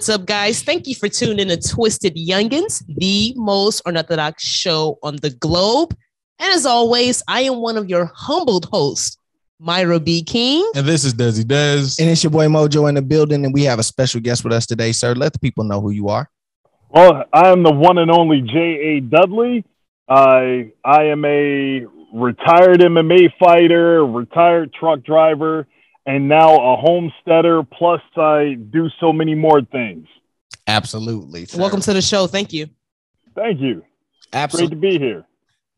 what's up, guys? Thank you for tuning in to Twisted Younginz, the most unorthodox show on the globe. And as always, I am one of your humbled hosts, Myra B. King. And this is Desi Des. And it's your boy Mojo in the building, and we have a special guest with us today, sir. Let the people know who you are. Well, I am the one and only J.A. Dudley. I I am a retired MMA fighter, retired truck driver, and now a homesteader. Plus, I do so many more things. Absolutely. sir. Welcome to the show. Thank you. Thank you. Absolutely. Great to be here.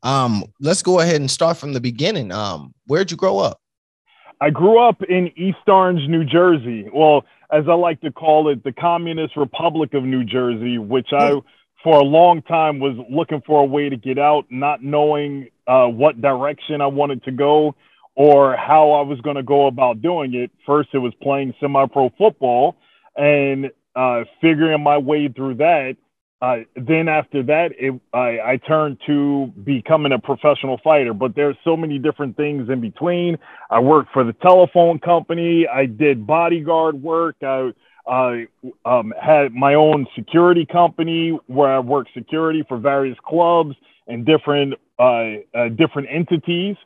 Um, let's go ahead and start from the beginning. Um, where'd you grow up? I grew up in East Orange, New Jersey. Well, as I like to call it, the Communist Republic of New Jersey, which I, for a long time, was looking for a way to get out, not knowing uh, what direction I wanted to go or how I was going to go about doing it. First, it was playing semi pro football and uh, figuring my way through that. Uh, then after that, it, I, I turned to becoming a professional fighter. But there's so many different things in between. I worked for the telephone company. I did bodyguard work. I I um, had my own security company where I worked security for various clubs and different uh, uh, different entities.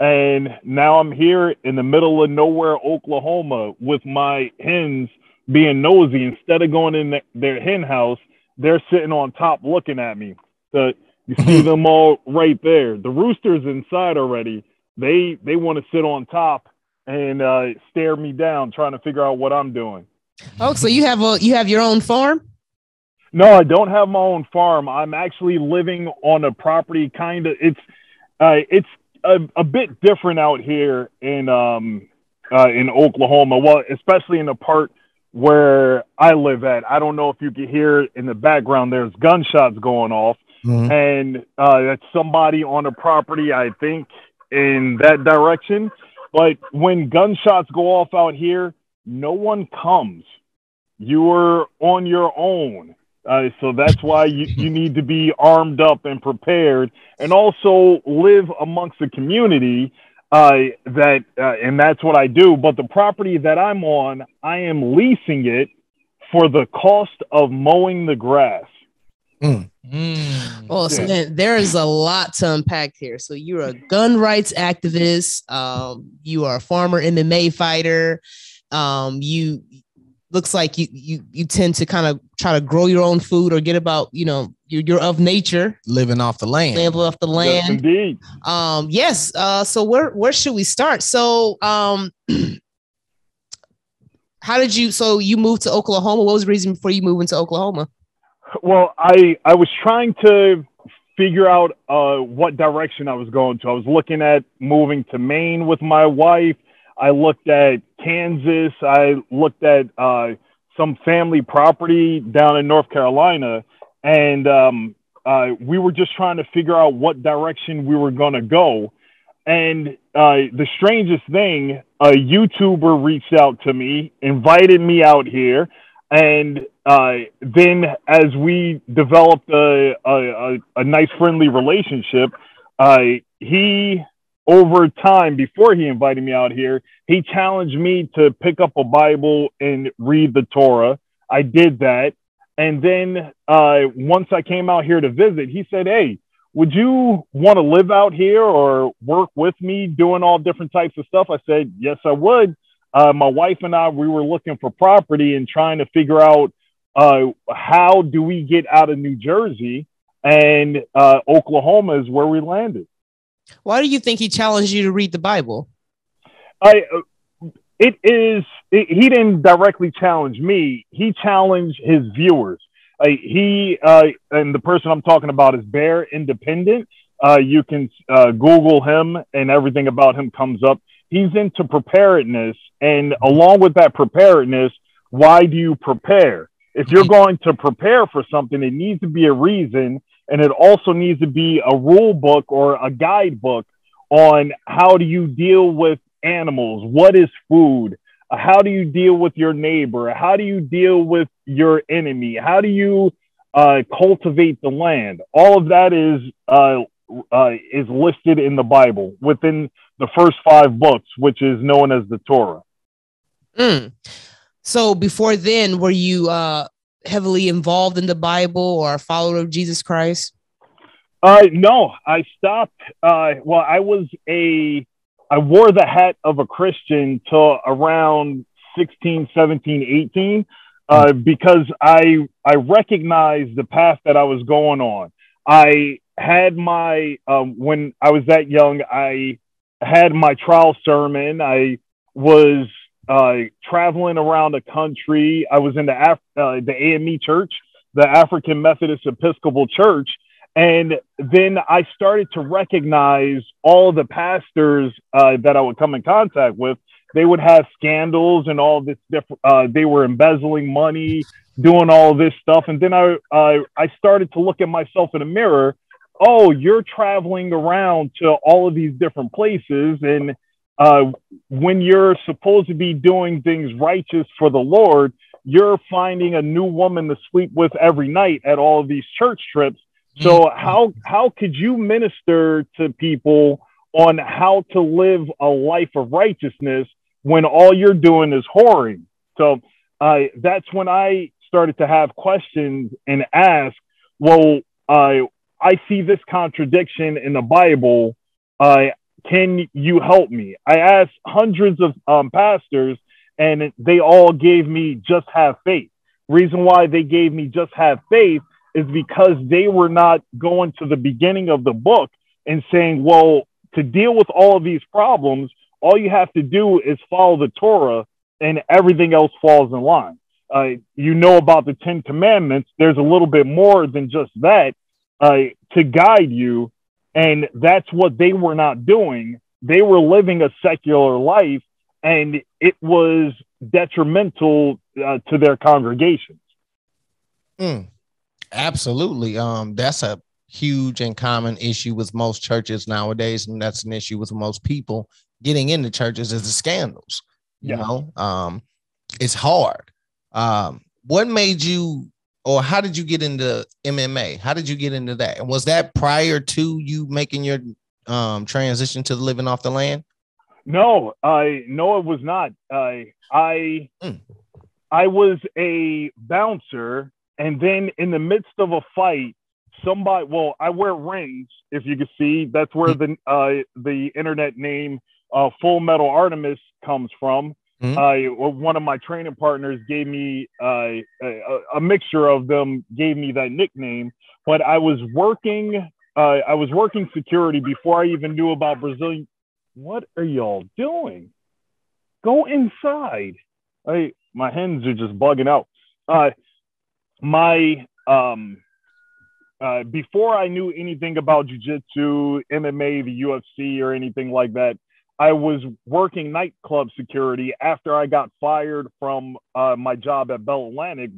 And now I'm here in the middle of nowhere, Oklahoma, with my hens being nosy. Instead of going in their hen house, they're sitting on top looking at me. The, you see them all right there. The rooster's inside already. They they want to sit on top and uh, stare me down, trying to figure out what I'm doing. Oh, so you have a you have your own farm? No, I don't have my own farm. I'm actually living on a property. Kind of, it's uh, it's a, a bit different out here in um uh, in Oklahoma. Well, especially in the part where I live at. I don't know if you can hear in the background. There's gunshots going off, Mhm. and uh, that's somebody on the property. I think in that direction. But when gunshots go off out here, no one comes. You are on your own. Uh, so that's why you, you need to be armed up and prepared and also live amongst the community uh, that uh, and that's what I do. But the property that I'm on, I am leasing it for the cost of mowing the grass. Mm. Oh, so Yeah. then there is a lot to unpack here. So you're a gun rights activist. Um, you are a former MMA fighter. Um, you looks like you you you tend to kind of try to grow your own food or get about you know you're, you're of nature, Living off the land. live off the Yes, land. indeed. Um, yes. Uh, so where where should we start? So um, how did you? So you moved to Oklahoma. What was the reason before you moved into Oklahoma? Well, I I was trying to figure out uh, what direction I was going to. I was looking at moving to Maine with my wife. I looked at Kansas. I looked at uh, some family property down in North Carolina, and um, uh, we were just trying to figure out what direction we were going to go. And uh, the strangest thing, a YouTuber reached out to me, invited me out here, and uh, then as we developed a, a, a, a nice friendly relationship, uh, he over time before he invited me out here, he challenged me to pick up a Bible and read the Torah. I did that, and then uh, once I came out here to visit, he said, "Hey." Would you want to live out here or work with me doing all different types of stuff? I said, yes, I would uh, my wife and I, we were looking for property and trying to figure out uh, how do we get out of New Jersey and uh, Oklahoma is where we landed. Why do you think he challenged you to read the Bible? I, uh, it is, it, he didn't directly challenge me. He challenged his viewers. Uh, he, uh, and the person I'm talking about is Bear Independent. Uh, you can uh, Google him and everything about him comes up. He's into preparedness. And along with that preparedness, why do you prepare? If you're going to prepare for something, it needs to be a reason. And it also needs to be a rule book or a guidebook on how do you deal with animals? What is food? How do you deal with your neighbor? How do you deal with your enemy? How do you uh, cultivate the land? All of that is uh, uh, is listed in the Bible within the first five books, which is known as the Torah. Mm. So before then, were you uh heavily involved in the Bible or a follower of Jesus Christ? Uh, no, I stopped. Uh, well, I was a, I wore the hat of a Christian till around 16, 17, 18, uh, because I, I recognized the path that I was going on. I had my, um, when I was that young, I had my trial sermon. I was uh, traveling around the country. I was in the Af- uh, the AME church, the African Methodist Episcopal Church, and then I started to recognize all the pastors uh, that I would come in contact with. They would have scandals and all this different. Uh, they were embezzling money, doing all this stuff, and then I I started to look at myself in the mirror. Oh, you're traveling around to all of these different places, and uh, when you're supposed to be doing things righteous for the Lord, you're finding a new woman to sleep with every night at all of these church trips. So mm-hmm. how how could you minister to people on how to live a life of righteousness when all you're doing is whoring? So uh, that's when I started to have questions and ask, well, uh, I see this contradiction in the Bible. Uh, can you help me? I asked hundreds of um, pastors, and they all gave me just have faith. Reason why they gave me just have faith is because they were not going to the beginning of the book and saying, well, to deal with all of these problems, all you have to do is follow the Torah and everything else falls in line. Uh, you know about the Ten Commandments. There's a little bit more than just that uh, to guide you and that's what they were not doing. They were living a secular life, and it was detrimental uh, to their congregations. Mm, absolutely. Um, that's a huge and common issue with most churches nowadays, and that's an issue with most people getting into churches is the scandals. You yeah. know, um, it's hard. Um, what made you or how did you get into MMA? How did you get into that? And was that prior to you making your um, transition to living off the land? No, I no, it was not. I I mm. I was a bouncer, and then in the midst of a fight, somebody. Well, I wear rings. If you can see, that's where mm. the uh, the internet name uh, Full Metal Artemis comes from. Mm-hmm. One of my training partners gave me uh, a, a, mixture of them, gave me that nickname. But I was working, uh, I was working security before I even knew about Brazilian. What are y'all doing? Go inside. I, my hens are just bugging out. Uh, my um, uh, before I knew anything about jujitsu, MMA, the UFC, or anything like that, I was working nightclub security after I got fired from uh, my job at Bell Atlantic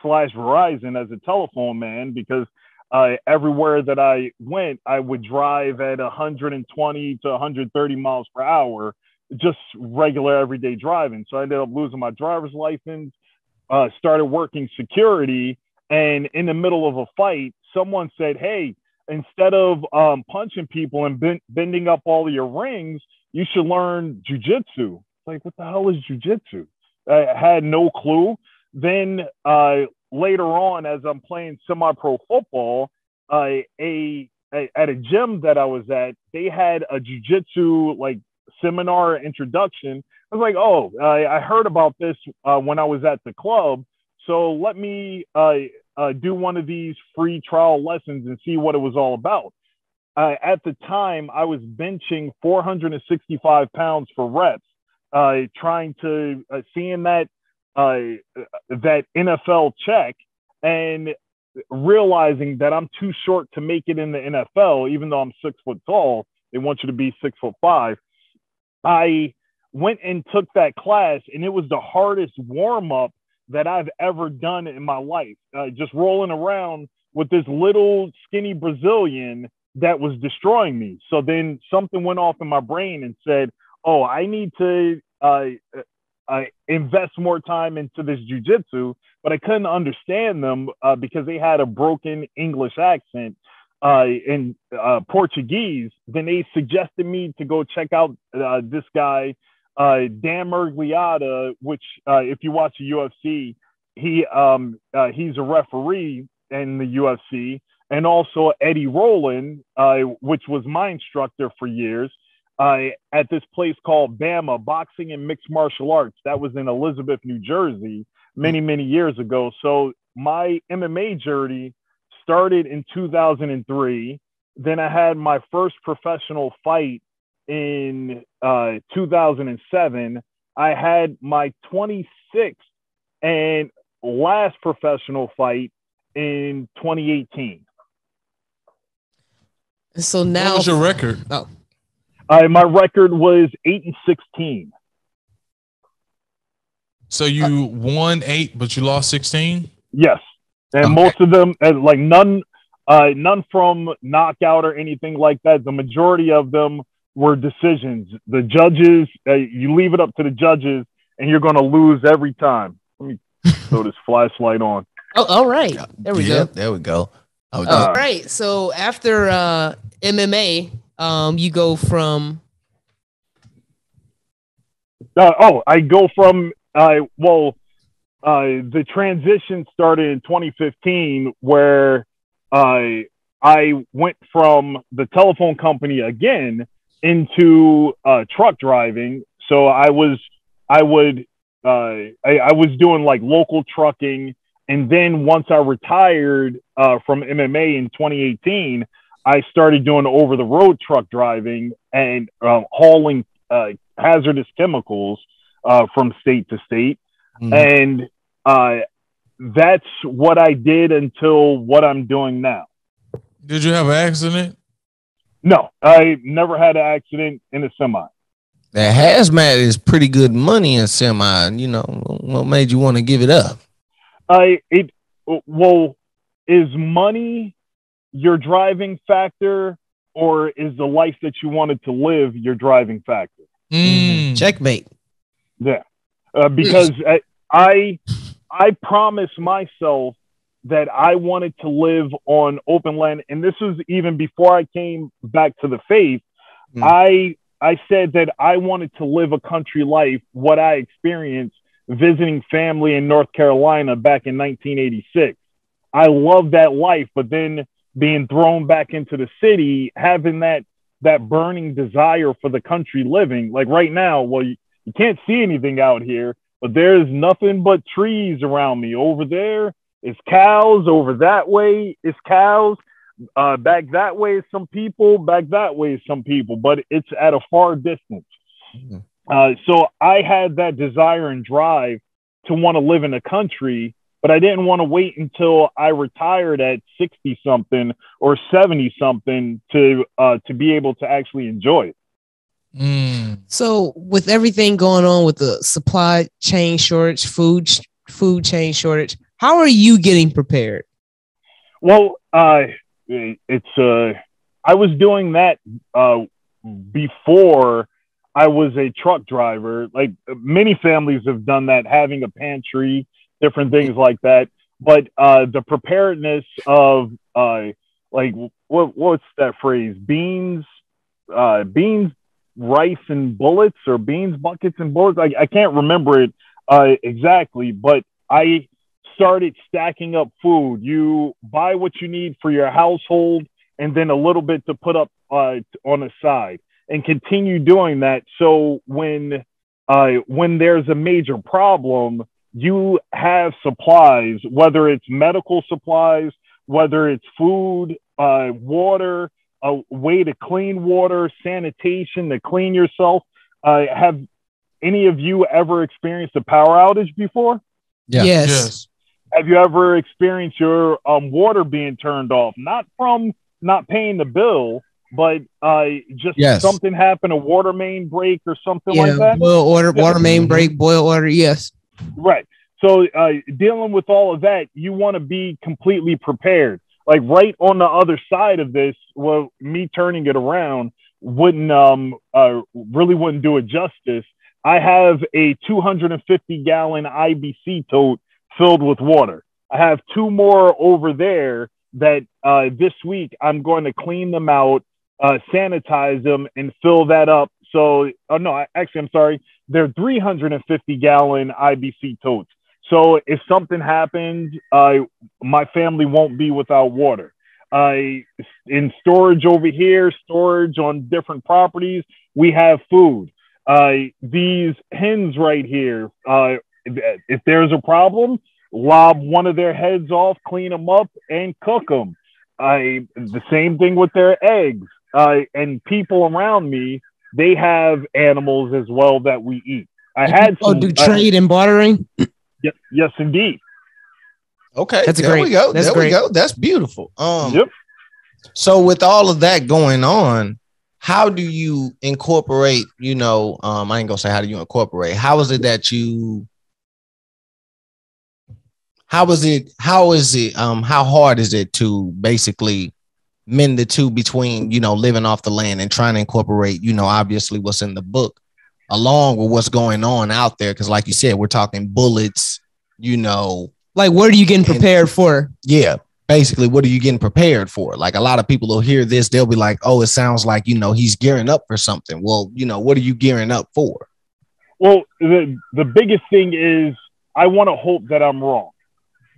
slash Verizon as a telephone man because uh, everywhere that I went, I would drive at 120 to 130 miles per hour, just regular everyday driving. So I ended up losing my driver's license, uh, started working security, and in the middle of a fight, someone said, "Hey, instead of um, punching people and bend- bending up all your rings, you should learn jujitsu. Like, what the hell is jujitsu? I had no clue. Then uh, later on, as I'm playing semi-pro football, a, at a gym that I was at, they had a jujitsu like seminar introduction. I was like, oh, I heard about this uh, when I was at the club. So let me uh, uh, do one of these free trial lessons and see what it was all about uh, at the time I was benching 465 pounds for reps, uh, trying to uh, seeing that uh, that NFL check and realizing that I'm too short to make it in the NFL, even though I'm six foot tall. They want you to be six foot five. I went and took that class, and it was the hardest warm up that I've ever done in my life. Uh, just rolling around with this little skinny Brazilian that was destroying me. So then something went off in my brain and said, "Oh, I need to uh, uh, invest more time into this jujitsu." But I couldn't understand them uh, because they had a broken English accent uh, in uh, Portuguese. Then they suggested me to go check out uh, this guy, Dan Miragliotta, which, if you watch the UFC, he um, he's a referee in the UFC, and also Eddie Rowland, uh, which was my instructor for years, uh, at this place called Bama Boxing and Mixed Martial Arts. That was in Elizabeth, New Jersey, many many years ago. So my MMA journey started in 2003. Then I had my first professional fight in uh, 2007. I had my 26th and last professional fight in 2018. So now, what was your record? Oh, uh, my record was eight and 16. So you won eight, but you lost 16? Yes, and Okay. most of them, uh, like none, uh, none from knockout or anything like that. The majority of them were decisions. The judges, uh, you leave it up to the judges, and you're going to lose every time. Let me throw this flashlight on. oh, all right. There we Yeah, go. There we go. Oh, Uh, All right. So after uh, MMA, um, you go from Uh, oh, I go from uh, well, uh, the transition started in 2015, where uh, I went from the telephone company again into uh, truck driving. So I was, I would, uh, I, I was doing like local trucking, and then once I retired uh, from MMA in 2018, I started doing over the road truck driving and uh, hauling uh, hazardous chemicals uh, from state to state. mhm. And uh, that's what I did until what I'm doing now. Did you have an accident? No, I never had an accident in a semi. that hazmat is pretty good money in semi. You know, what made you want to give it up? I it well is money your driving factor or is the life that you wanted to live your driving factor? Mm. checkmate. Yeah, uh, because I, I I promised myself that I wanted to live on open land, and this was even before I came back to the faith. Mm. I I said that I wanted to live a country life, what I experienced visiting family in North Carolina back in 1986. I love that life, but then being thrown back into the city, having that that burning desire for the country living, like right now, well, you, you can't see anything out here, but there's nothing but trees around me. Over there is cows. Over that way is cows. Uh, back that way is some people. Back that way is some people, but it's at a far distance. Mhm. Uh, so I had that desire and drive to want to live in the country, but I didn't want to wait until I retired at 60 something or 70 something to uh, to be able to actually enjoy it. Mm. So with everything going on with the supply chain shortage, food food chain shortage, how are you getting prepared? Well, uh, it's uh, I was doing that uh, before I was a truck driver. Like many families have done that, having a pantry, different things like that. But uh, the preparedness of uh, like what what's that phrase? Beans, uh, beans, rice, and bullets, or beans, buckets, and bullets. I, I can't remember it uh, exactly, but I started stacking up food. You buy what you need for your household and then a little bit to put up uh, on the side and continue doing that. So when uh, when there's a major problem, you have supplies, whether it's medical supplies, whether it's food, uh, water, a way to clean water, sanitation to clean yourself. Uh, have any of you ever experienced a power outage before? Yeah. Yes. Yes. have you ever experienced your um, water being turned off? Not from not paying the bill, but uh, just Yes. something happened, a water main break or something Yeah. like that. Boil water, water main break, boil water. Yes. Right. So uh, dealing with all of that, you want to be completely prepared. Like right on the other side of this, well, me turning it around wouldn't um uh, really wouldn't do it justice. I have a 250 gallon IBC tote filled with water. I have two more over there that uh, this week I'm going to clean them out, uh, sanitize them, and fill that up. So, oh no, actually, I'm sorry. They're 350 gallon IBC totes. so if something happens, uh, my family won't be without water. I in storage over here, storage on different properties. We have food. Uh, these hens right here. Uh, if, if there's a problem, lob one of their heads off, clean them up, and cook them. I the same thing with their eggs. Uh, and people around me, they have animals as well that we eat. I had oh, some, do I- trade and bartering. yes, yes, indeed. Okay, That's there great. we go. That's there great. we go. That's beautiful. Um, Yep. So with all of that going on, how do you incorporate? You know, um, I ain't gonna say how do you incorporate. How is it that you? How is it? How is it? Um, how hard is it to basically mend the two between you know living off the land and trying to incorporate? You know, obviously what's in the book, along with what's going on out there. Because like you said, we're talking bullets. You know, Like, what are you getting prepared for? yeah basically what are you getting prepared for like a lot of people will hear this they'll be like oh it sounds like you know he's gearing up for something well you know what are you gearing up for Well, the the biggest thing is I want to hope that I'm wrong.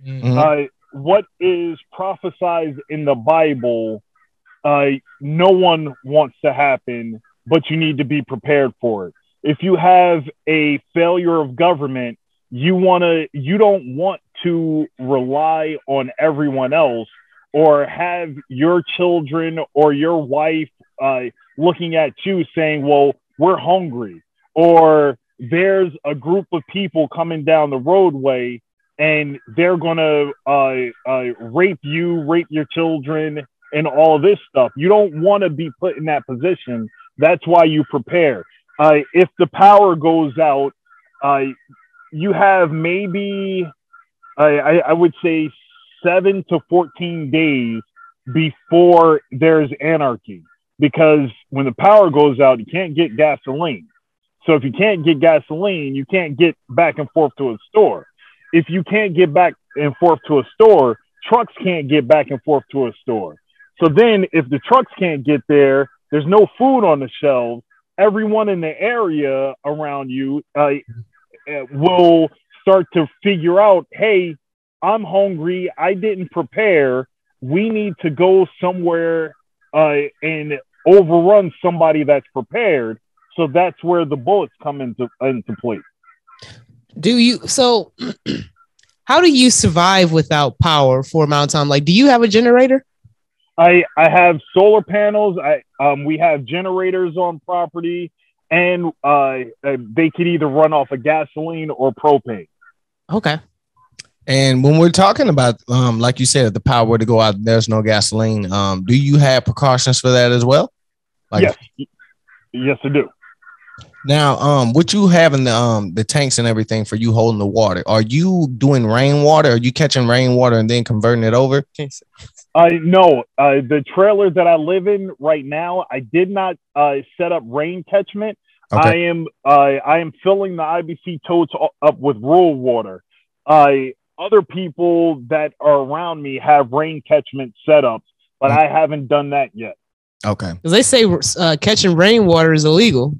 Mm. Mhm. Uh, what is prophesied in the Bible, uh, no one wants to happen, but you need to be prepared for it. If you have a failure of government, you want to, you don't want to rely on everyone else or have your children or your wife uh, looking at you saying, well, we're hungry or there's a group of people coming down the roadway and they're gonna uh, uh, rape you, rape your children, and all this stuff. You don't want to be put in that position. That's why you prepare. Uh, if the power goes out, uh, you have maybe I, I, would say seven to fourteen days before there's anarchy. Because when the power goes out, you can't get gasoline. So if you can't get gasoline, you can't get back and forth to a store if you can't get back and forth to a store, trucks can't get back and forth to a store. So then, if the trucks can't get there, there's no food on the shelves. Everyone in the area around you uh, uh, will start to figure out, hey, I'm hungry. I didn't prepare. We need to go somewhere uh, and overrun somebody that's prepared. So that's where the bullets come into into play. Do you so? How do you survive without power for a amount of time? Like, do you have a generator? I I have solar panels. I um we have generators on property, and uh, uh they could either run off of gasoline or propane. Okay. and when we're talking about um like you said the power to go out there's no gasoline um do you have precautions for that as well like yes, yes, I do. Now um what you have in the um the tanks and everything for you holding the water are you doing rainwater are you catching rainwater and then converting it over I know uh, the trailer that I live in right now. I did not uh, set up rain catchment. I am uh, I am filling the IBC totes up with rural water. Uh, other people that are around me have rain catchment setups, but I haven't done that yet. okay Because they say uh, catching rainwater is illegal.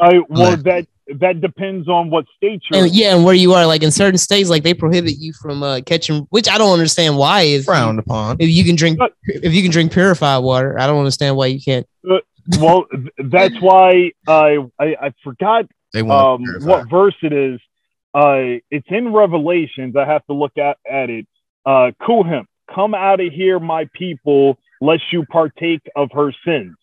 I well Right. that that depends on what state you're. And yeah, and where you are, like in certain states, like they prohibit you from uh, catching, which I don't understand why. If frowned upon if you can drink But- if you can drink purified water, I don't understand why you can't. well, that's why I I, I forgot um, what verse it is. Uh, it's in Revelations. I have to look at, at it. Uh, Kuhim, come out of here, my people, lest you partake of her sins.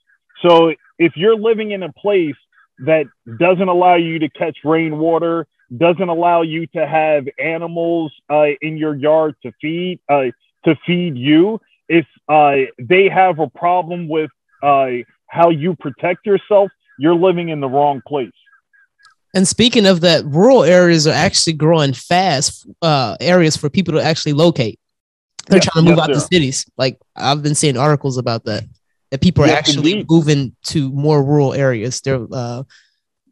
So if you're living in a place that doesn't allow you to catch rainwater, doesn't allow you to have animals uh, in your yard to feed uh, to feed you, if uh, they have a problem with uh, how you protect yourself, you're living in the wrong place. And speaking of that, rural areas are actually growing fast. Uh, areas for people to actually locate. They're Yeah, trying to move yes, out the sir. cities. Like I've been seeing articles about that. That people are actually indeed. moving to more rural areas. They're uh,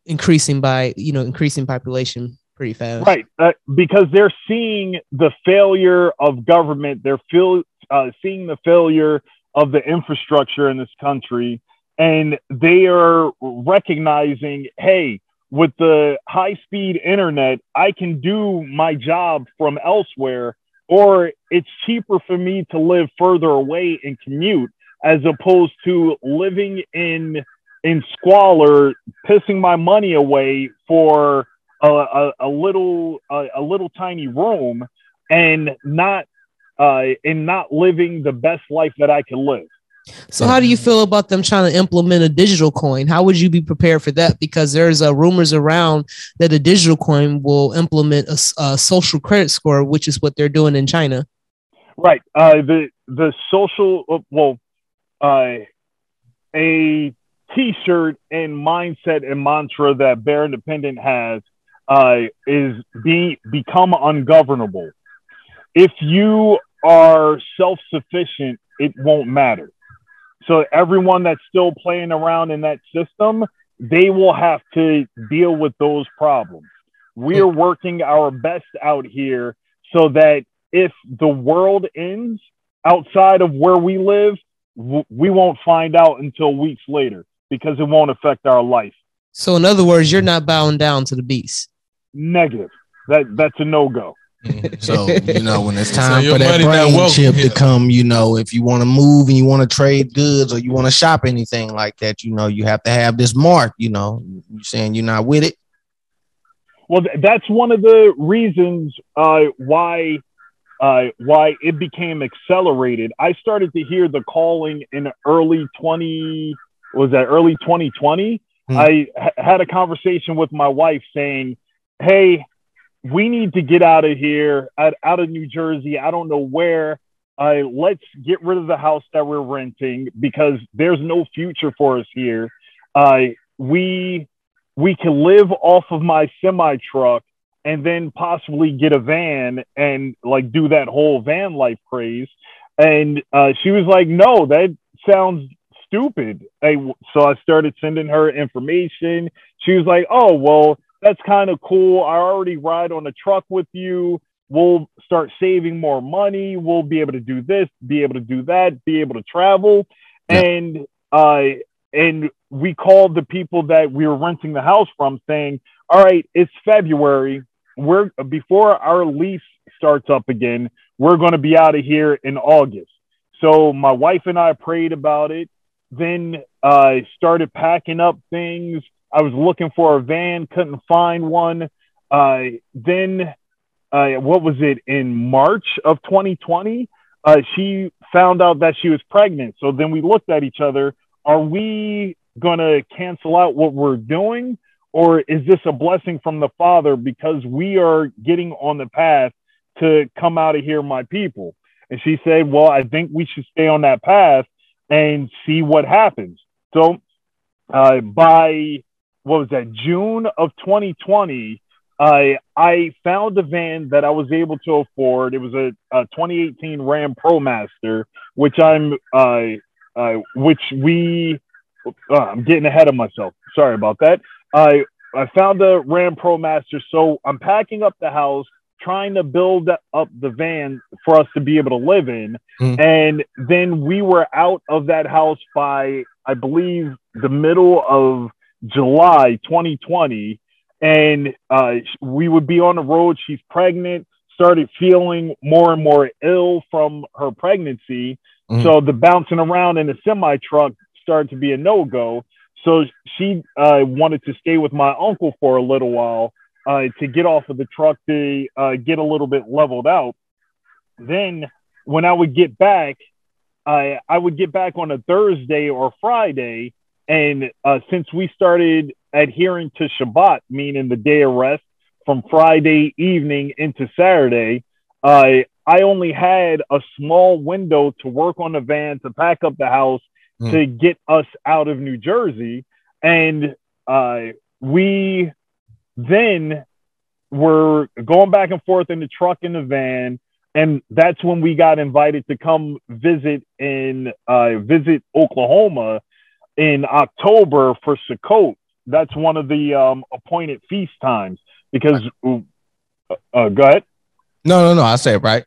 increasing by you know increasing population pretty fast. Right, uh, because they're seeing the failure of government. They're feel, uh, seeing the failure of the infrastructure in this country, and they are recognizing, hey, with the high speed internet, I can do my job from elsewhere, or it's cheaper for me to live further away and commute as opposed to living in in squalor, pissing my money away for a, a, a little a, a little tiny room and not uh, and not living the best life that I can live. So how do you feel about them trying to implement a digital coin? How would you be prepared for that? Because there's uh, rumors around that a digital coin will implement a, a, social credit score, which is what they're doing in China. Right. Uh, the the social uh, well, uh, a T-shirt and mindset and mantra that Bear Independent has uh, is be become ungovernable. If you are self-sufficient, it won't matter. So everyone that's still playing around in that system, they will have to deal with those problems. We are working our best out here so that if the world ends outside of where we live, we won't find out until weeks later because it won't affect our life. So, in other words, you're not bowing down to the beast. Negative. That that's a no go. So you know when it's time so for that brain chip to come, you know if you want to move and you want to trade goods or you want to shop anything like that, you know you have to have this mark. You know, you saying you're not with it. Well, that's one of the reasons uh, why uh, why it became accelerated. I started to hear the calling in early twenty was that early twenty twenty. Hmm. I had a conversation with my wife saying, "Hey." we need to get out of here, out, out of New Jersey. I don't know where. Uh, let's get rid of the house that we're renting because there's no future for us here. Uh, we we can live off of my semi truck and then possibly get a van and like do that whole van life craze. And uh, she was like, "No, that sounds stupid." I, so I started sending her information. She was like, "Oh, well." that's kind of cool. I already ride on a truck with you. We'll start saving more money. We'll be able to do this, be able to do that, be able to travel. Yeah. And uh and we called the people that we were renting the house from saying, "All right, it's February. We're before our lease starts up again. We're going to be out of here in August." So my wife and I prayed about it. Then I uh, started packing up things I was looking for a van, couldn't find one. Uh, then, uh, what was it in March of 2020? Uh, she found out that she was pregnant. So then we looked at each other. Are we going to cancel out what we're doing? Or is this a blessing from the Father because we are getting on the path to come out of here, my people? And she said, Well, I think we should stay on that path and see what happens. So uh, by what was that June of 2020, I I found a van that I was able to afford. It was a, a 2018 Ram ProMaster, which I'm uh, uh which we uh, I'm getting ahead of myself. Sorry about that. I I found the Ram Pro Master, so I'm packing up the house, trying to build up the van for us to be able to live in, mm. and then we were out of that house by I believe the middle of July 2020, and uh, we would be on the road. She's pregnant, started feeling more and more ill from her pregnancy. Mm-hmm. So the bouncing around in the semi truck started to be a no go. So she uh, wanted to stay with my uncle for a little while uh, to get off of the truck to uh, get a little bit leveled out. Then when I would get back, I I would get back on a Thursday or Friday and uh, since we started adhering to Shabbat, meaning the day of rest from Friday evening into Saturday, uh, I only had a small window to work on the van, to pack up the house, mm. to get us out of New Jersey. And uh, we then were going back and forth in the truck and the van. And that's when we got invited to come visit in uh, visit Oklahoma in October for Sukkot. That's one of the um, appointed feast times because. Uh, uh, go ahead. No, no, no. I say it right.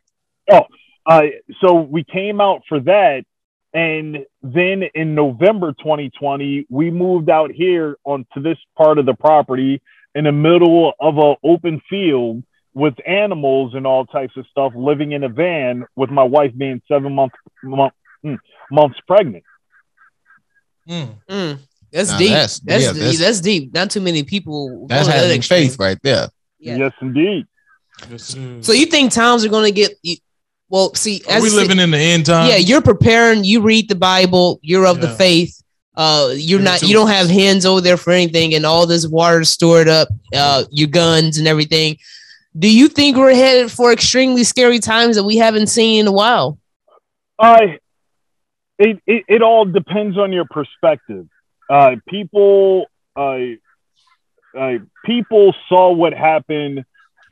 Oh, uh, so we came out for that, and then in November 2020, we moved out here onto this part of the property in the middle of an open field with animals and all types of stuff, living in a van with my wife being seven months month, mm, months pregnant. Mm. Mm, that's Now deep. that's- That's yeah, that's, that's- deep. Not too many people. That's go to that having faith right there. Yeah. Yes, indeed. Yes. So you think times are going to get? You- Well, see, Are we I said- living in the end time? yeah, you're preparing. You read the Bible. You're of the faith. Uh, you're Yeah, not. You don't have hands over there for anything, and all this water stored up. Uh, your guns and everything. Do you think we're headed for extremely scary times that we haven't seen in a while? I it, it it all depends on your perspective. Uh, people uh, uh, people saw what happened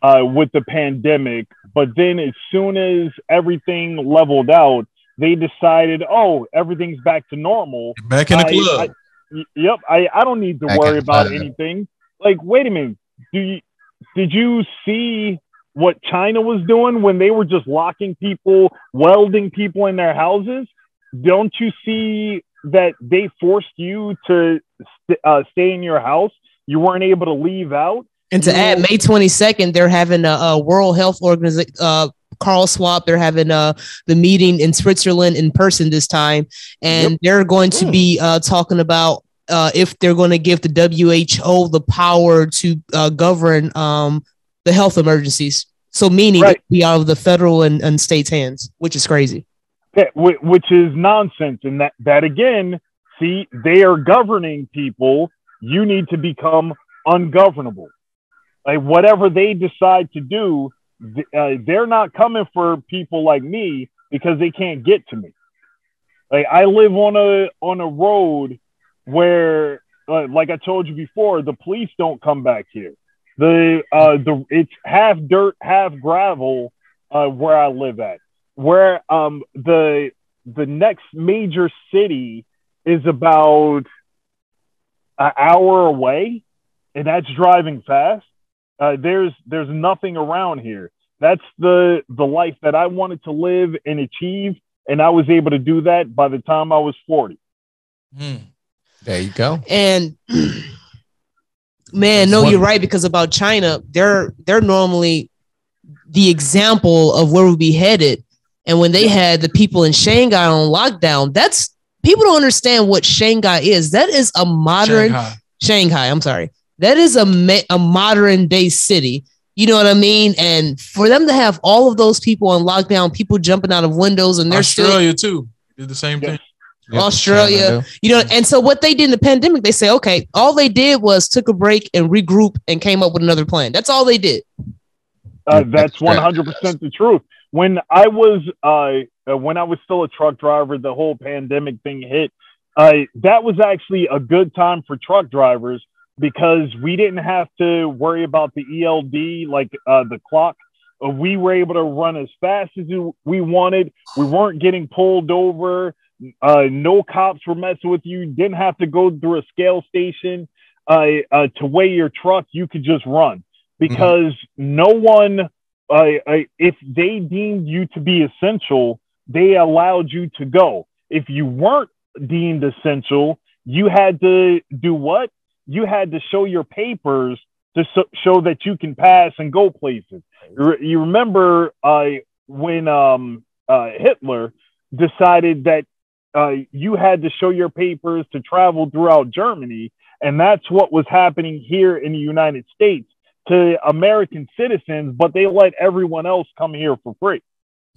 uh, with the pandemic, but then as soon as everything leveled out, they decided, oh, everything's back to normal. Back in the I- club. I- y- yep, I, I don't need to Back worry about anything. Like, wait a minute, do you did you see what China was doing when they were just locking people, welding people in their houses? Don't you see that they forced you to st- uh, stay in your house? You weren't able to leave out. And to add, May 22nd, they're having a, a World Health Organization, uh, Carl Schwab, they're having uh, the meeting in Switzerland in person this time. And they're going to Mm. be uh, talking about uh, if they're going to give the WHO the power to uh, govern um, the health emergencies. So, meaning Right. be out of the federal and, and states' hands, which is crazy. whi- which is nonsense. And that, that again, see, they are governing people. You need to become ungovernable. Like whatever they decide to do, uh, they're not coming for people like me because they can't get to me. Like I live on a on a road where, uh, like I told you before, the police don't come back here. The uh, the it's half dirt, half gravel uh, where I live at where um the the next major city is about an hour away and that's driving fast uh, there's there's nothing around here that's the the life that i wanted to live and achieve and i was able to do that by the time i was 40 Mm. There you go. And man, no, you're right because about China, they're they're normally the example of where we'll be headed. And when they had the people in Shanghai on lockdown, that's people don't understand what Shanghai is. That is a modern Shanghai. Shanghai. I'm sorry. That is a ma- a modern day city. You know what I mean? And for them to have all of those people on lockdown, people jumping out of windows, and they're still Australia too. Did the same Yes. thing. Yep, Australia. You know, and so what they did in the pandemic, they say, okay, all they did was took a break and regroup and came up with another plan. That's all they did. Uh, that's that's one right. hundred percent the truth. When I was uh, uh, when I was still a truck driver, the whole pandemic thing hit. Uh, that was actually a good time for truck drivers because we didn't have to worry about the ELD, like uh, the clock. Uh, we were able to run as fast as we wanted. We weren't getting pulled over. Uh, no cops were messing with you. Didn't have to go through a scale station uh, uh, to weigh your truck. You could just run because no one, uh, uh, if they deemed you to be essential, they allowed you to go. If you weren't deemed essential, you had to do what? You had to show your papers to so- show that you can pass and go places. You re- You remember uh, when um, uh, Hitler decided that uh, you had to show your papers to travel throughout Germany, and that's what was happening here in the United States to American citizens, but they let everyone else come here for free.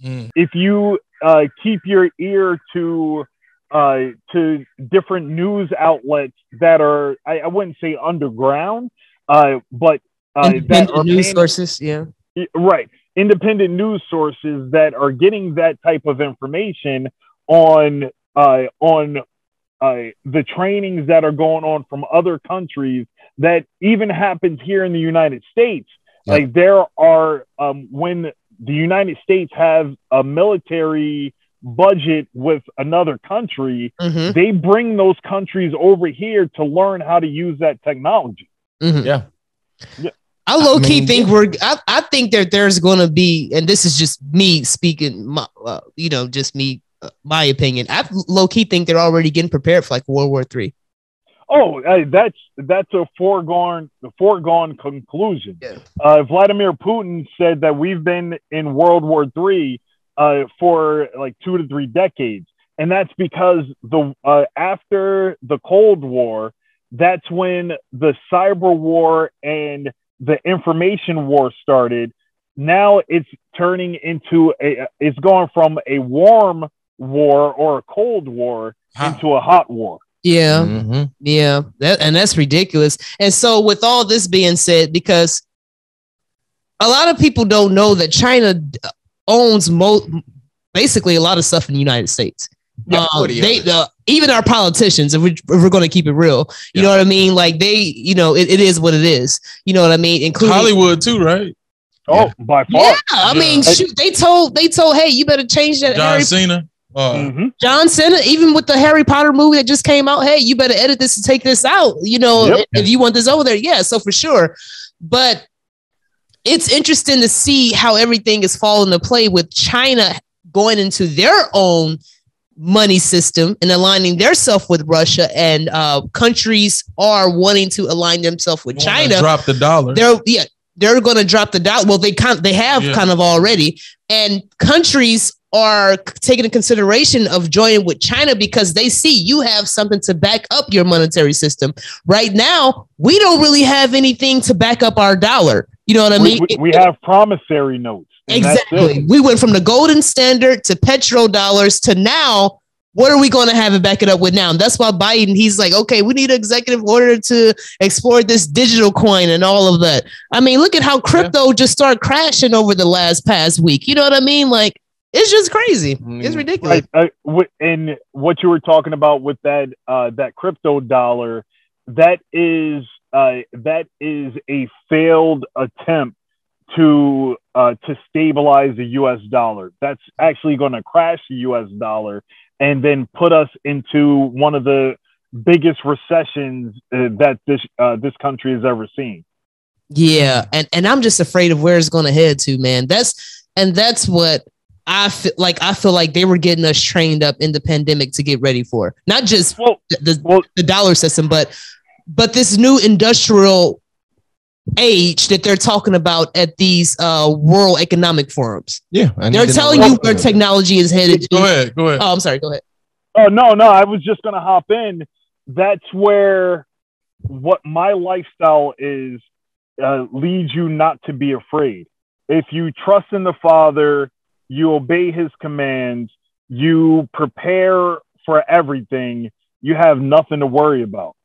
Mm. If you uh, keep your ear to uh, to different news outlets that are, I, I wouldn't say underground, uh, but uh, Independent news paying- sources, yeah. right independent news sources that are getting that type of information on uh, on uh, the trainings that are going on from other countries that even happens here in the United States. Yeah. Like there are um, when the United States have a military budget with another country, Mhm, they bring those countries over here to learn how to use that technology. mhm. Yeah. I low key mean, think we're. I, I think that there's going to be, and this is just me speaking. My, uh, you know, just me, uh, my opinion. I low key think they're already getting prepared for like World War Three. Oh, hey, that's that's a foregone the foregone conclusion. Yeah. Uh, Vladimir Putin said that we've been in World War III uh, for like two to three decades, and that's because the uh, after the Cold War, that's when the cyber war and the information war started. Now it's turning into a it's going from a warm war or a cold war Huh. into a hot war. Yeah. Mhm. Yeah, that and that's ridiculous. And so, with all this being said, because a lot of people don't know that China d- owns mo- basically a lot of stuff in the United States. Yeah, Um, what do you- they uh, even our politicians, if, we, if we're going to keep it real, you Yeah. know what I mean. Like they, you know, it, it is what it is. You know what I mean. Including Hollywood too, right? Oh, by far. Yeah, I Yeah. mean, shoot, they told they told, hey, you better change that. John Harry Cena. Uh, Mhm. John Cena, even with the Harry Potter movie that just came out, hey, you better edit this and take this out. You know, Yep. if you want this over there, yeah, so for sure. But it's interesting to see how everything is falling to play with China going into their own money system and aligning themselves with Russia, and uh, countries are wanting to align themselves with China Drop the dollar. they're yeah they're going to drop the dollar. Well, they kind they have Yeah. kind of already, and countries are taking into consideration of joining with China because they see you have something to back up your monetary system. Right now, we don't really have anything to back up our dollar. You know what I mean? we, we have promissory notes. it. exactly. We went from the golden standard to petrodollars to now. What are we going to have and back it up with now? And that's why Biden, he's like, okay, we need an executive order to explore this digital coin and all of that. I mean, look at how crypto just started crashing over the last past week. You know what I mean? Like, it's just crazy. It's ridiculous. Uh, and what you were talking about with that uh, that crypto dollar, that is uh, that is a failed attempt to uh, to stabilize the U.S. dollar. That's actually going to crash the U.S. dollar and then put us into one of the biggest recessions uh, that this uh, this country has ever seen. Yeah, and and I'm just afraid of where it's going to head to, man. That's and that's what I feel like. I feel like they were getting us trained up in the pandemic to get ready for, not just Well, the, well, the dollar system, but but this new industrial age that they're talking about at these uh world economic forums. Yeah, They're telling you where technology is headed. Go ahead. Go ahead. Oh, I'm sorry. Go ahead. Oh no, no, I was just gonna hop in. That's where what my lifestyle is uh, leads you not to be afraid. If you trust in the Father, you obey His commands, you prepare for everything. You have nothing to worry about.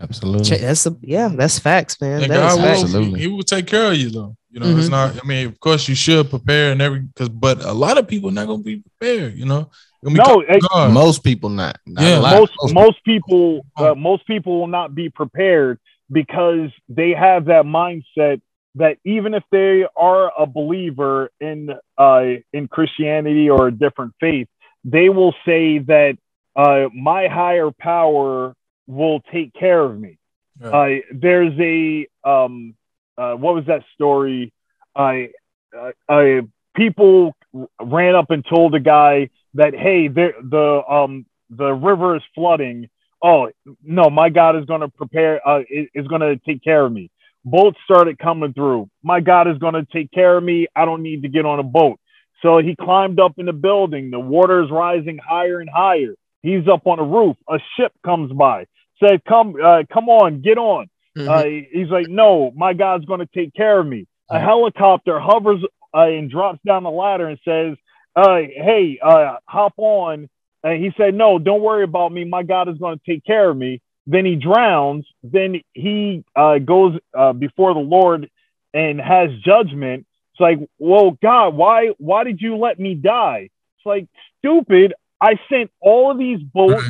Absolutely. That's a, yeah, that's facts, man. And That is God facts. will, Absolutely. he, he will take care of you though. You know, it's Mhm. not. I mean, of course, you should prepare and every because, but a lot of people not gonna be prepared. You know, No, caught hey, off guard. Most people not. not Yeah. a lot. most most people uh, most people will not be prepared because they have that mindset that even if they are a believer in uh, in Christianity or a different faith, they will say that uh, my higher power will take care of me. Right. Uh, there's a um, uh, what was that story? I uh, uh, people ran up and told a guy that hey, there, the um, the river is flooding. Oh no, my God is going to prepare. Uh, is, is going to take care of me. Boats started coming through. My God is going to take care of me. I don't need to get on a boat. So he climbed up in the building. The water is rising higher and higher. He's up on a roof. A ship comes by. Said, "Come, uh, come on, get on." Mhm. Uh, he's like, no, my God's going to take care of me. A helicopter hovers uh, and drops down the ladder and says, uh, hey, uh, hop on. And he said, no, don't worry about me. My God is going to take care of me. Then he drowns. Then he uh, goes uh, before the Lord and has judgment. It's like, well, God, why, why did you let me die? It's like, stupid. I sent all of these boats,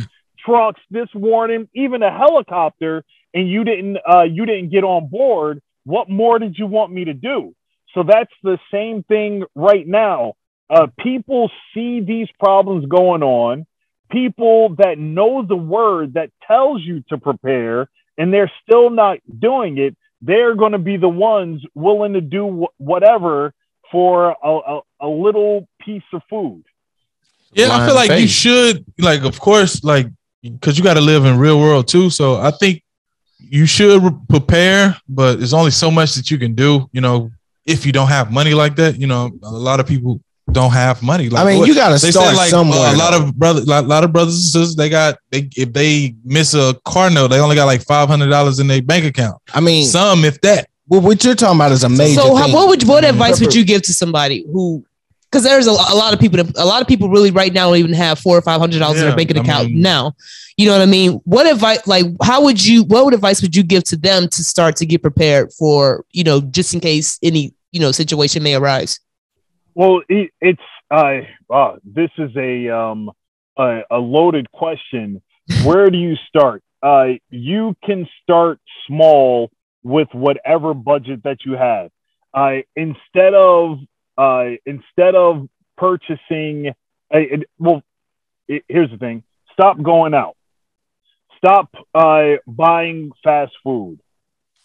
trucks, this warning, even a helicopter and you didn't uh, you didn't get on board what more did you want me to do? So that's the same thing right now. Uh, people see these problems going on. People that know the word that tells you to prepare and they're still not doing it they're going to be the ones willing to do wh- whatever for a, a, a little piece of food. Yeah, I feel like you should like, of course, like because you got to live in real world too. So I think you should prepare, but there's only so much that you can do. You know, if you don't have money like that, you know, a lot of people don't have money. Like I mean, what- you got to they start said like somewhere. a lot though. of brother, a lot of brothers and sisters, they got they if they miss a car note, they only got like five hundred dollars in their bank account. I mean, Some, if that. what, what you're talking about is a major so how, thing. what would what mm-hmm. advice would you give to somebody who because there's a, a lot of people that a lot of people really right now don't even have four or five hundred dollars in Yeah, their banking I account mean- now you know what i mean what advice like how would you what would advice would you give to them to start to get prepared for you know just in case any you know situation may arise Well, it, it's uh, uh, this is a um a, a loaded question. Where do you start? Uh, you can start small with whatever budget that you have. Uh, instead of uh, instead of purchasing, it, well, it, here's the thing: stop going out. Stop uh, buying fast food.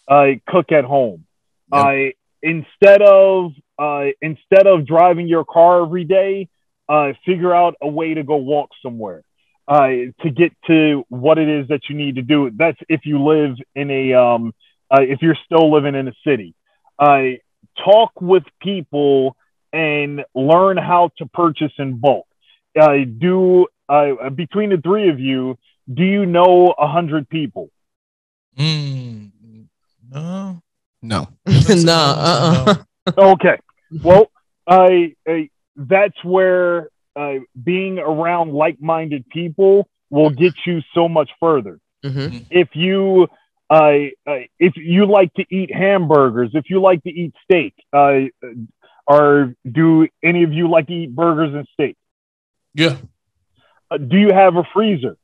Uh, cook at home. Uh, instead of uh, instead of driving your car every day, uh, figure out a way to go walk somewhere uh, to get to what it is that you need to do. That's if you live in a, um, uh, if you're still living in a city. Uh, talk with people and learn how to purchase in bulk. Uh, do uh, between the three of you, do you know a hundred people? Mm, no, no. no uh-uh okay. Well, I, I that's where uh, being around like-minded people will get you so much further. Mhm. If you uh, uh, if you like to eat hamburgers, if you like to eat steak, uh, or do any of you like to eat burgers and steak? Yeah. Uh, do you have a freezer?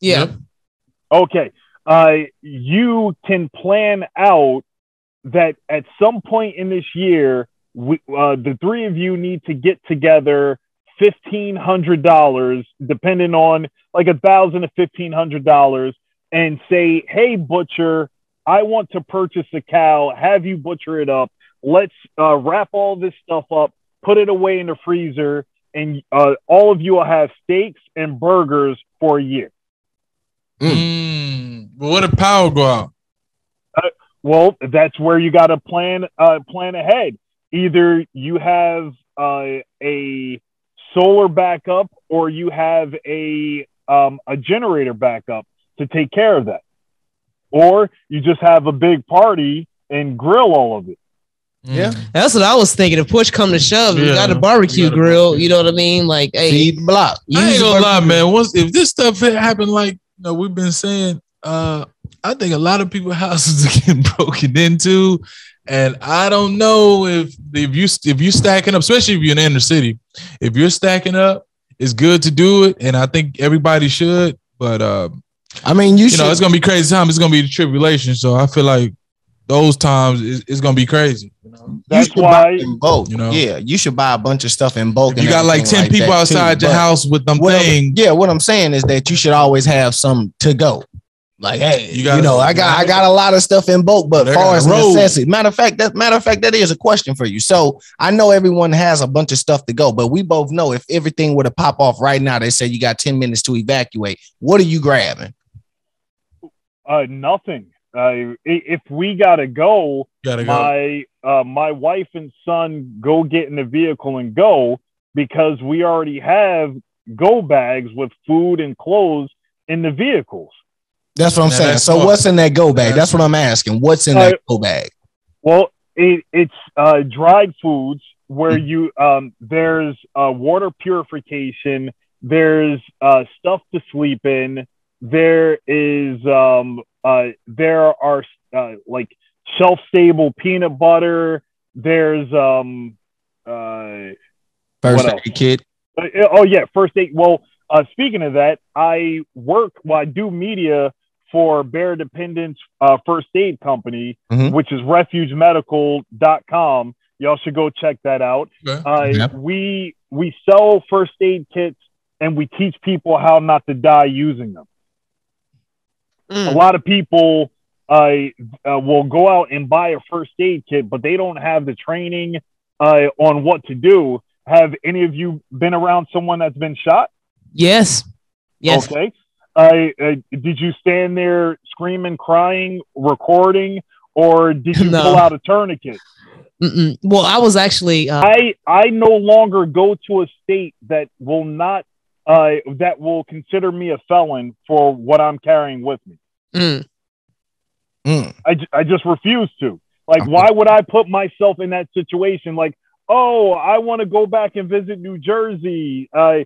yeah Okay. Uh, you can plan out that at some point in this year, we, uh, the three of you need to get together fifteen hundred dollars, depending on like a thousand to fifteen hundred dollars, and say, "Hey, butcher, I want to purchase a cow. Have you butcher it up? Let's uh, wrap all this stuff up, put it away in the freezer, and uh, all of you will have steaks and burgers for a year." Mm. But what if power go out? Well, that's where you got to plan uh, plan ahead. Either you have uh, a solar backup or you have a um, a generator backup to take care of that, or you just have a big party and grill all of it. Yeah. Mm. that's what i was thinking if push come to shove you got a barbecue You got a grill barbecue. you know what i mean like hey Feed block. I ain't gonna lie, man. Once if this stuff happened, like you know, we've been saying, uh, I think a lot of people's houses are getting broken into, and I don't know if if you if you stacking up, especially if you're in the inner city, if you're stacking up, it's good to do it, and I think everybody should. But uh, I mean, you, you should. know, it's gonna be crazy time. It's gonna be the tribulation, so I feel like those times is it's gonna be crazy. You know? That's should buy why- in bulk. You know? yeah, you should buy a bunch of stuff in bulk. And you got like everything ten people outside too. your house with them what- things, Yeah, what I'm saying is that you should always have some to go. Like, hey, You you, gotta- know, I got I got a lot of stuff in bulk, but They far as roll. necessity, matter of fact, that matter of fact, that is a question for you. So I know everyone has a bunch of stuff to go, but we both know if everything were to pop off right now, they say you got 10 minutes to evacuate. What are you grabbing? Uh, nothing. Uh, i- if we gotta go, gotta go. my uh, my wife and son go get in the vehicle and go because we already have go bags with food and clothes in the vehicles. That's what I'm Now, saying. So smart. what's in that go bag? That's That's what I'm asking. What's in Uh, that go bag? Well, it, it's uh, dried foods where you um, there's uh, water purification, there's uh, stuff to sleep in, there is um, uh, there are uh, like shelf stable peanut butter. There's um, uh, First aid kit. Uh, oh yeah, first aid. Well, uh, speaking of that, I work. Well, I do media for Bear Independent uh, First Aid Company, Mhm. which is RefugeMedical.com. Y'all should go check that out. Okay. Uh, Yep. We we sell first aid kits and we teach people how not to die using them. A Mm. lot of people uh, uh, will go out and buy a first aid kit, but they don't have the training uh, on what to do. Have any of you been around someone that's been shot? yes yes Okay. I uh, did you stand there screaming, crying, recording, or did you No. pull out a tourniquet? Mm-mm. Well, I was actually. Uh, I I no longer go to a state that will not uh, that will consider me a felon for what I'm carrying with me. Mm, Mm. I, I just refuse to. Like, Okay. why would I put myself in that situation? Like, oh, I want to go back and visit New Jersey uh,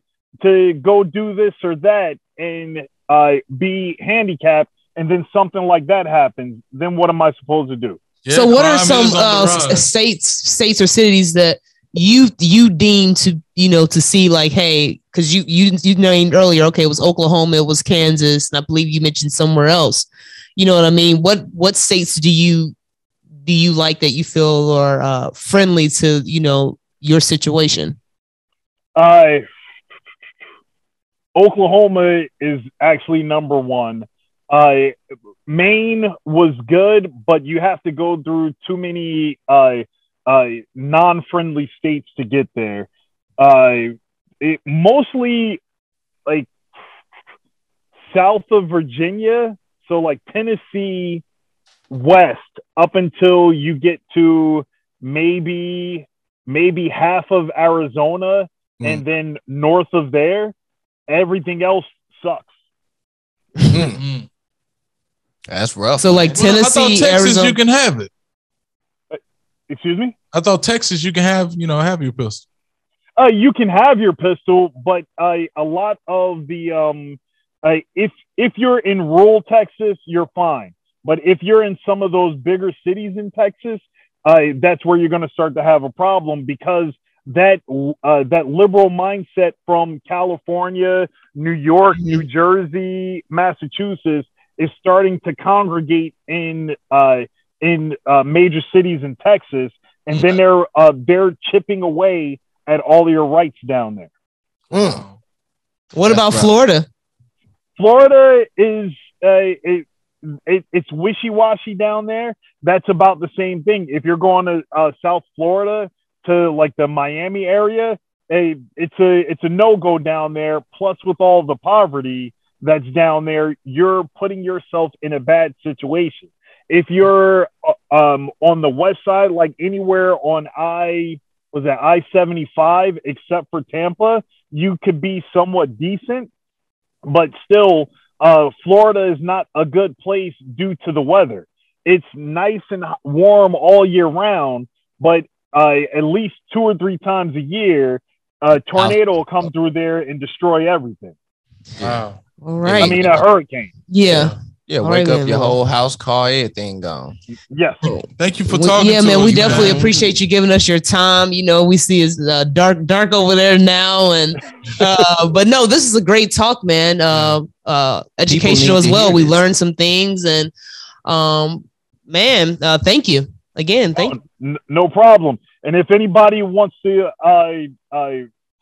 to go do this or that and uh, be handicapped, and then something like that happens. Then what am I supposed to do? Yeah, so, what are some is on the uh, states, states or cities that you you deem to you know to see like, hey, because you you you named earlier, okay, it was Oklahoma, it was Kansas, and I believe you mentioned somewhere else. You know what I mean? What what states do you do you like that you feel are uh, friendly to you know your situation? Uh, Oklahoma is actually number one. Uh, Maine was good, but you have to go through too many uh, uh, non-friendly states to get there. Uh, it, mostly like south of Virginia, so like Tennessee west up until you get to maybe maybe half of Arizona and then north of there, everything else sucks. Mm. Mm. That's rough. So like Well, I Tennessee, Texas Arizona. you can have it. Excuse me? I thought Texas you can have you know have your pistol. Uh, you can have your pistol, but uh, a lot of the um, uh, if if you're in rural Texas, you're fine. But if you're in some of those bigger cities in Texas, uh, that's where you're going to start to have a problem because that uh, that liberal mindset from California, New York, New Jersey, Massachusetts is starting to congregate in uh, in uh, major cities in Texas, and then they're uh, they're chipping away at all your rights down there. Mm. what That's about rough. Florida? Florida is uh, it, it, it's wishy washy down there. That's about the same thing. If you're going to uh, South Florida to like the Miami area, a it's a it's a no go down there. Plus, with all the poverty that's down there, you're putting yourself in a bad situation. If you're uh, um, on the west side, like anywhere on I was that I seventy five, except for Tampa, you could be somewhat decent, but still, uh, Florida is not a good place due to the weather. It's nice and warm all year round, but uh, at least two or three times a year, a tornado will come through there and destroy everything. Wow. All right. I mean, a hurricane. yeah. Yeah, All wake right, up then, your well. whole house, car, everything gone. Yes. Thank you for We- talking. yeah, to man, us, we definitely man. appreciate you giving us your time. You know, we see it's uh, dark, dark over there now, and uh, but no, this is a great talk, man. Uh, uh, educational as well. We this. learned some things, and um, man, uh, thank you again. Thank N- no problem. And if anybody wants to uh, uh,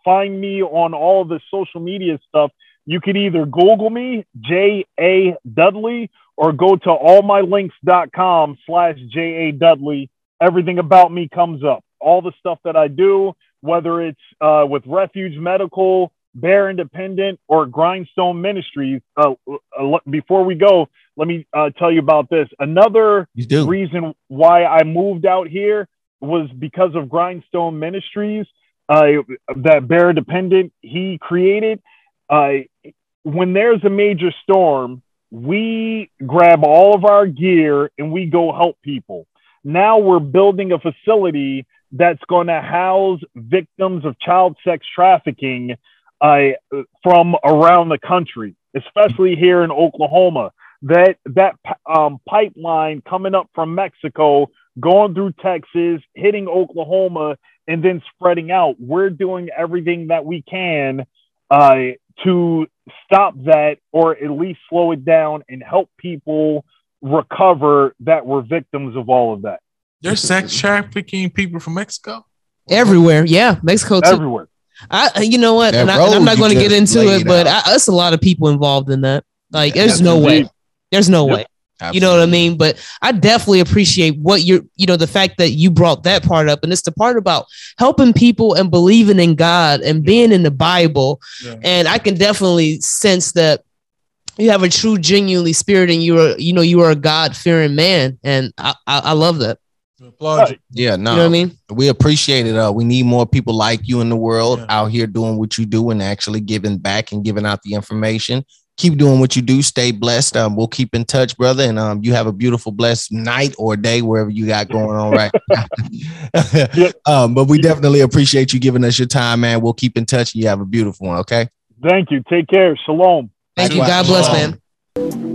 find me on all the social media stuff, you could either Google me, J A Dudley, or go to allmylinks.com slash J A Dudley. Everything about me comes up. All the stuff that I do, whether it's uh, with Refuge Medical, Bear Independent, or Grindstone Ministries. Uh, uh, before we go, let me uh, tell you about this. Another reason why I moved out here was because of Grindstone Ministries uh, that Bear Independent he created. Uh, when there's a major storm, we grab all of our gear and we go help people. Now we're building a facility that's going to house victims of child sex trafficking uh, from around the country, especially here in Oklahoma that that um, pipeline coming up from Mexico, going through Texas, hitting Oklahoma, and then spreading out. We're doing everything that we can uh, to stop that, or at least slow it down, and help people recover that were victims of all of that They're sex trafficking people from Mexico. everywhere. Yeah, Mexico too. everywhere. I, you know what? That And, I, am not going to get into laid it, but I, out. us a lot of people involved in that. Like, there's Yes, no way. There's no Yep. way. You know what I mean? But I definitely appreciate what you're, you know, the fact that you brought that part up. And it's the part about helping people and believing in God and being in the Bible. Yeah. And I can definitely sense that you have a true, genuinely spirit, and you are, you know, you are a God fearing man, and I, I, I love that. Applaud you. Yeah, no, You know what I mean? we appreciate it. Uh, we need more people like you in the world Yeah. out here doing what you do and actually giving back and giving out the information. Keep doing what you do. Stay blessed. Um, we'll keep in touch, brother. And um, you have a beautiful, blessed night or day wherever you got going on right now. Yep. um, but we definitely appreciate you giving us your time, man. We'll keep in touch. You have a beautiful one. Okay. Thank you. Take care. Shalom. Thank you. God bless, Shalom. man.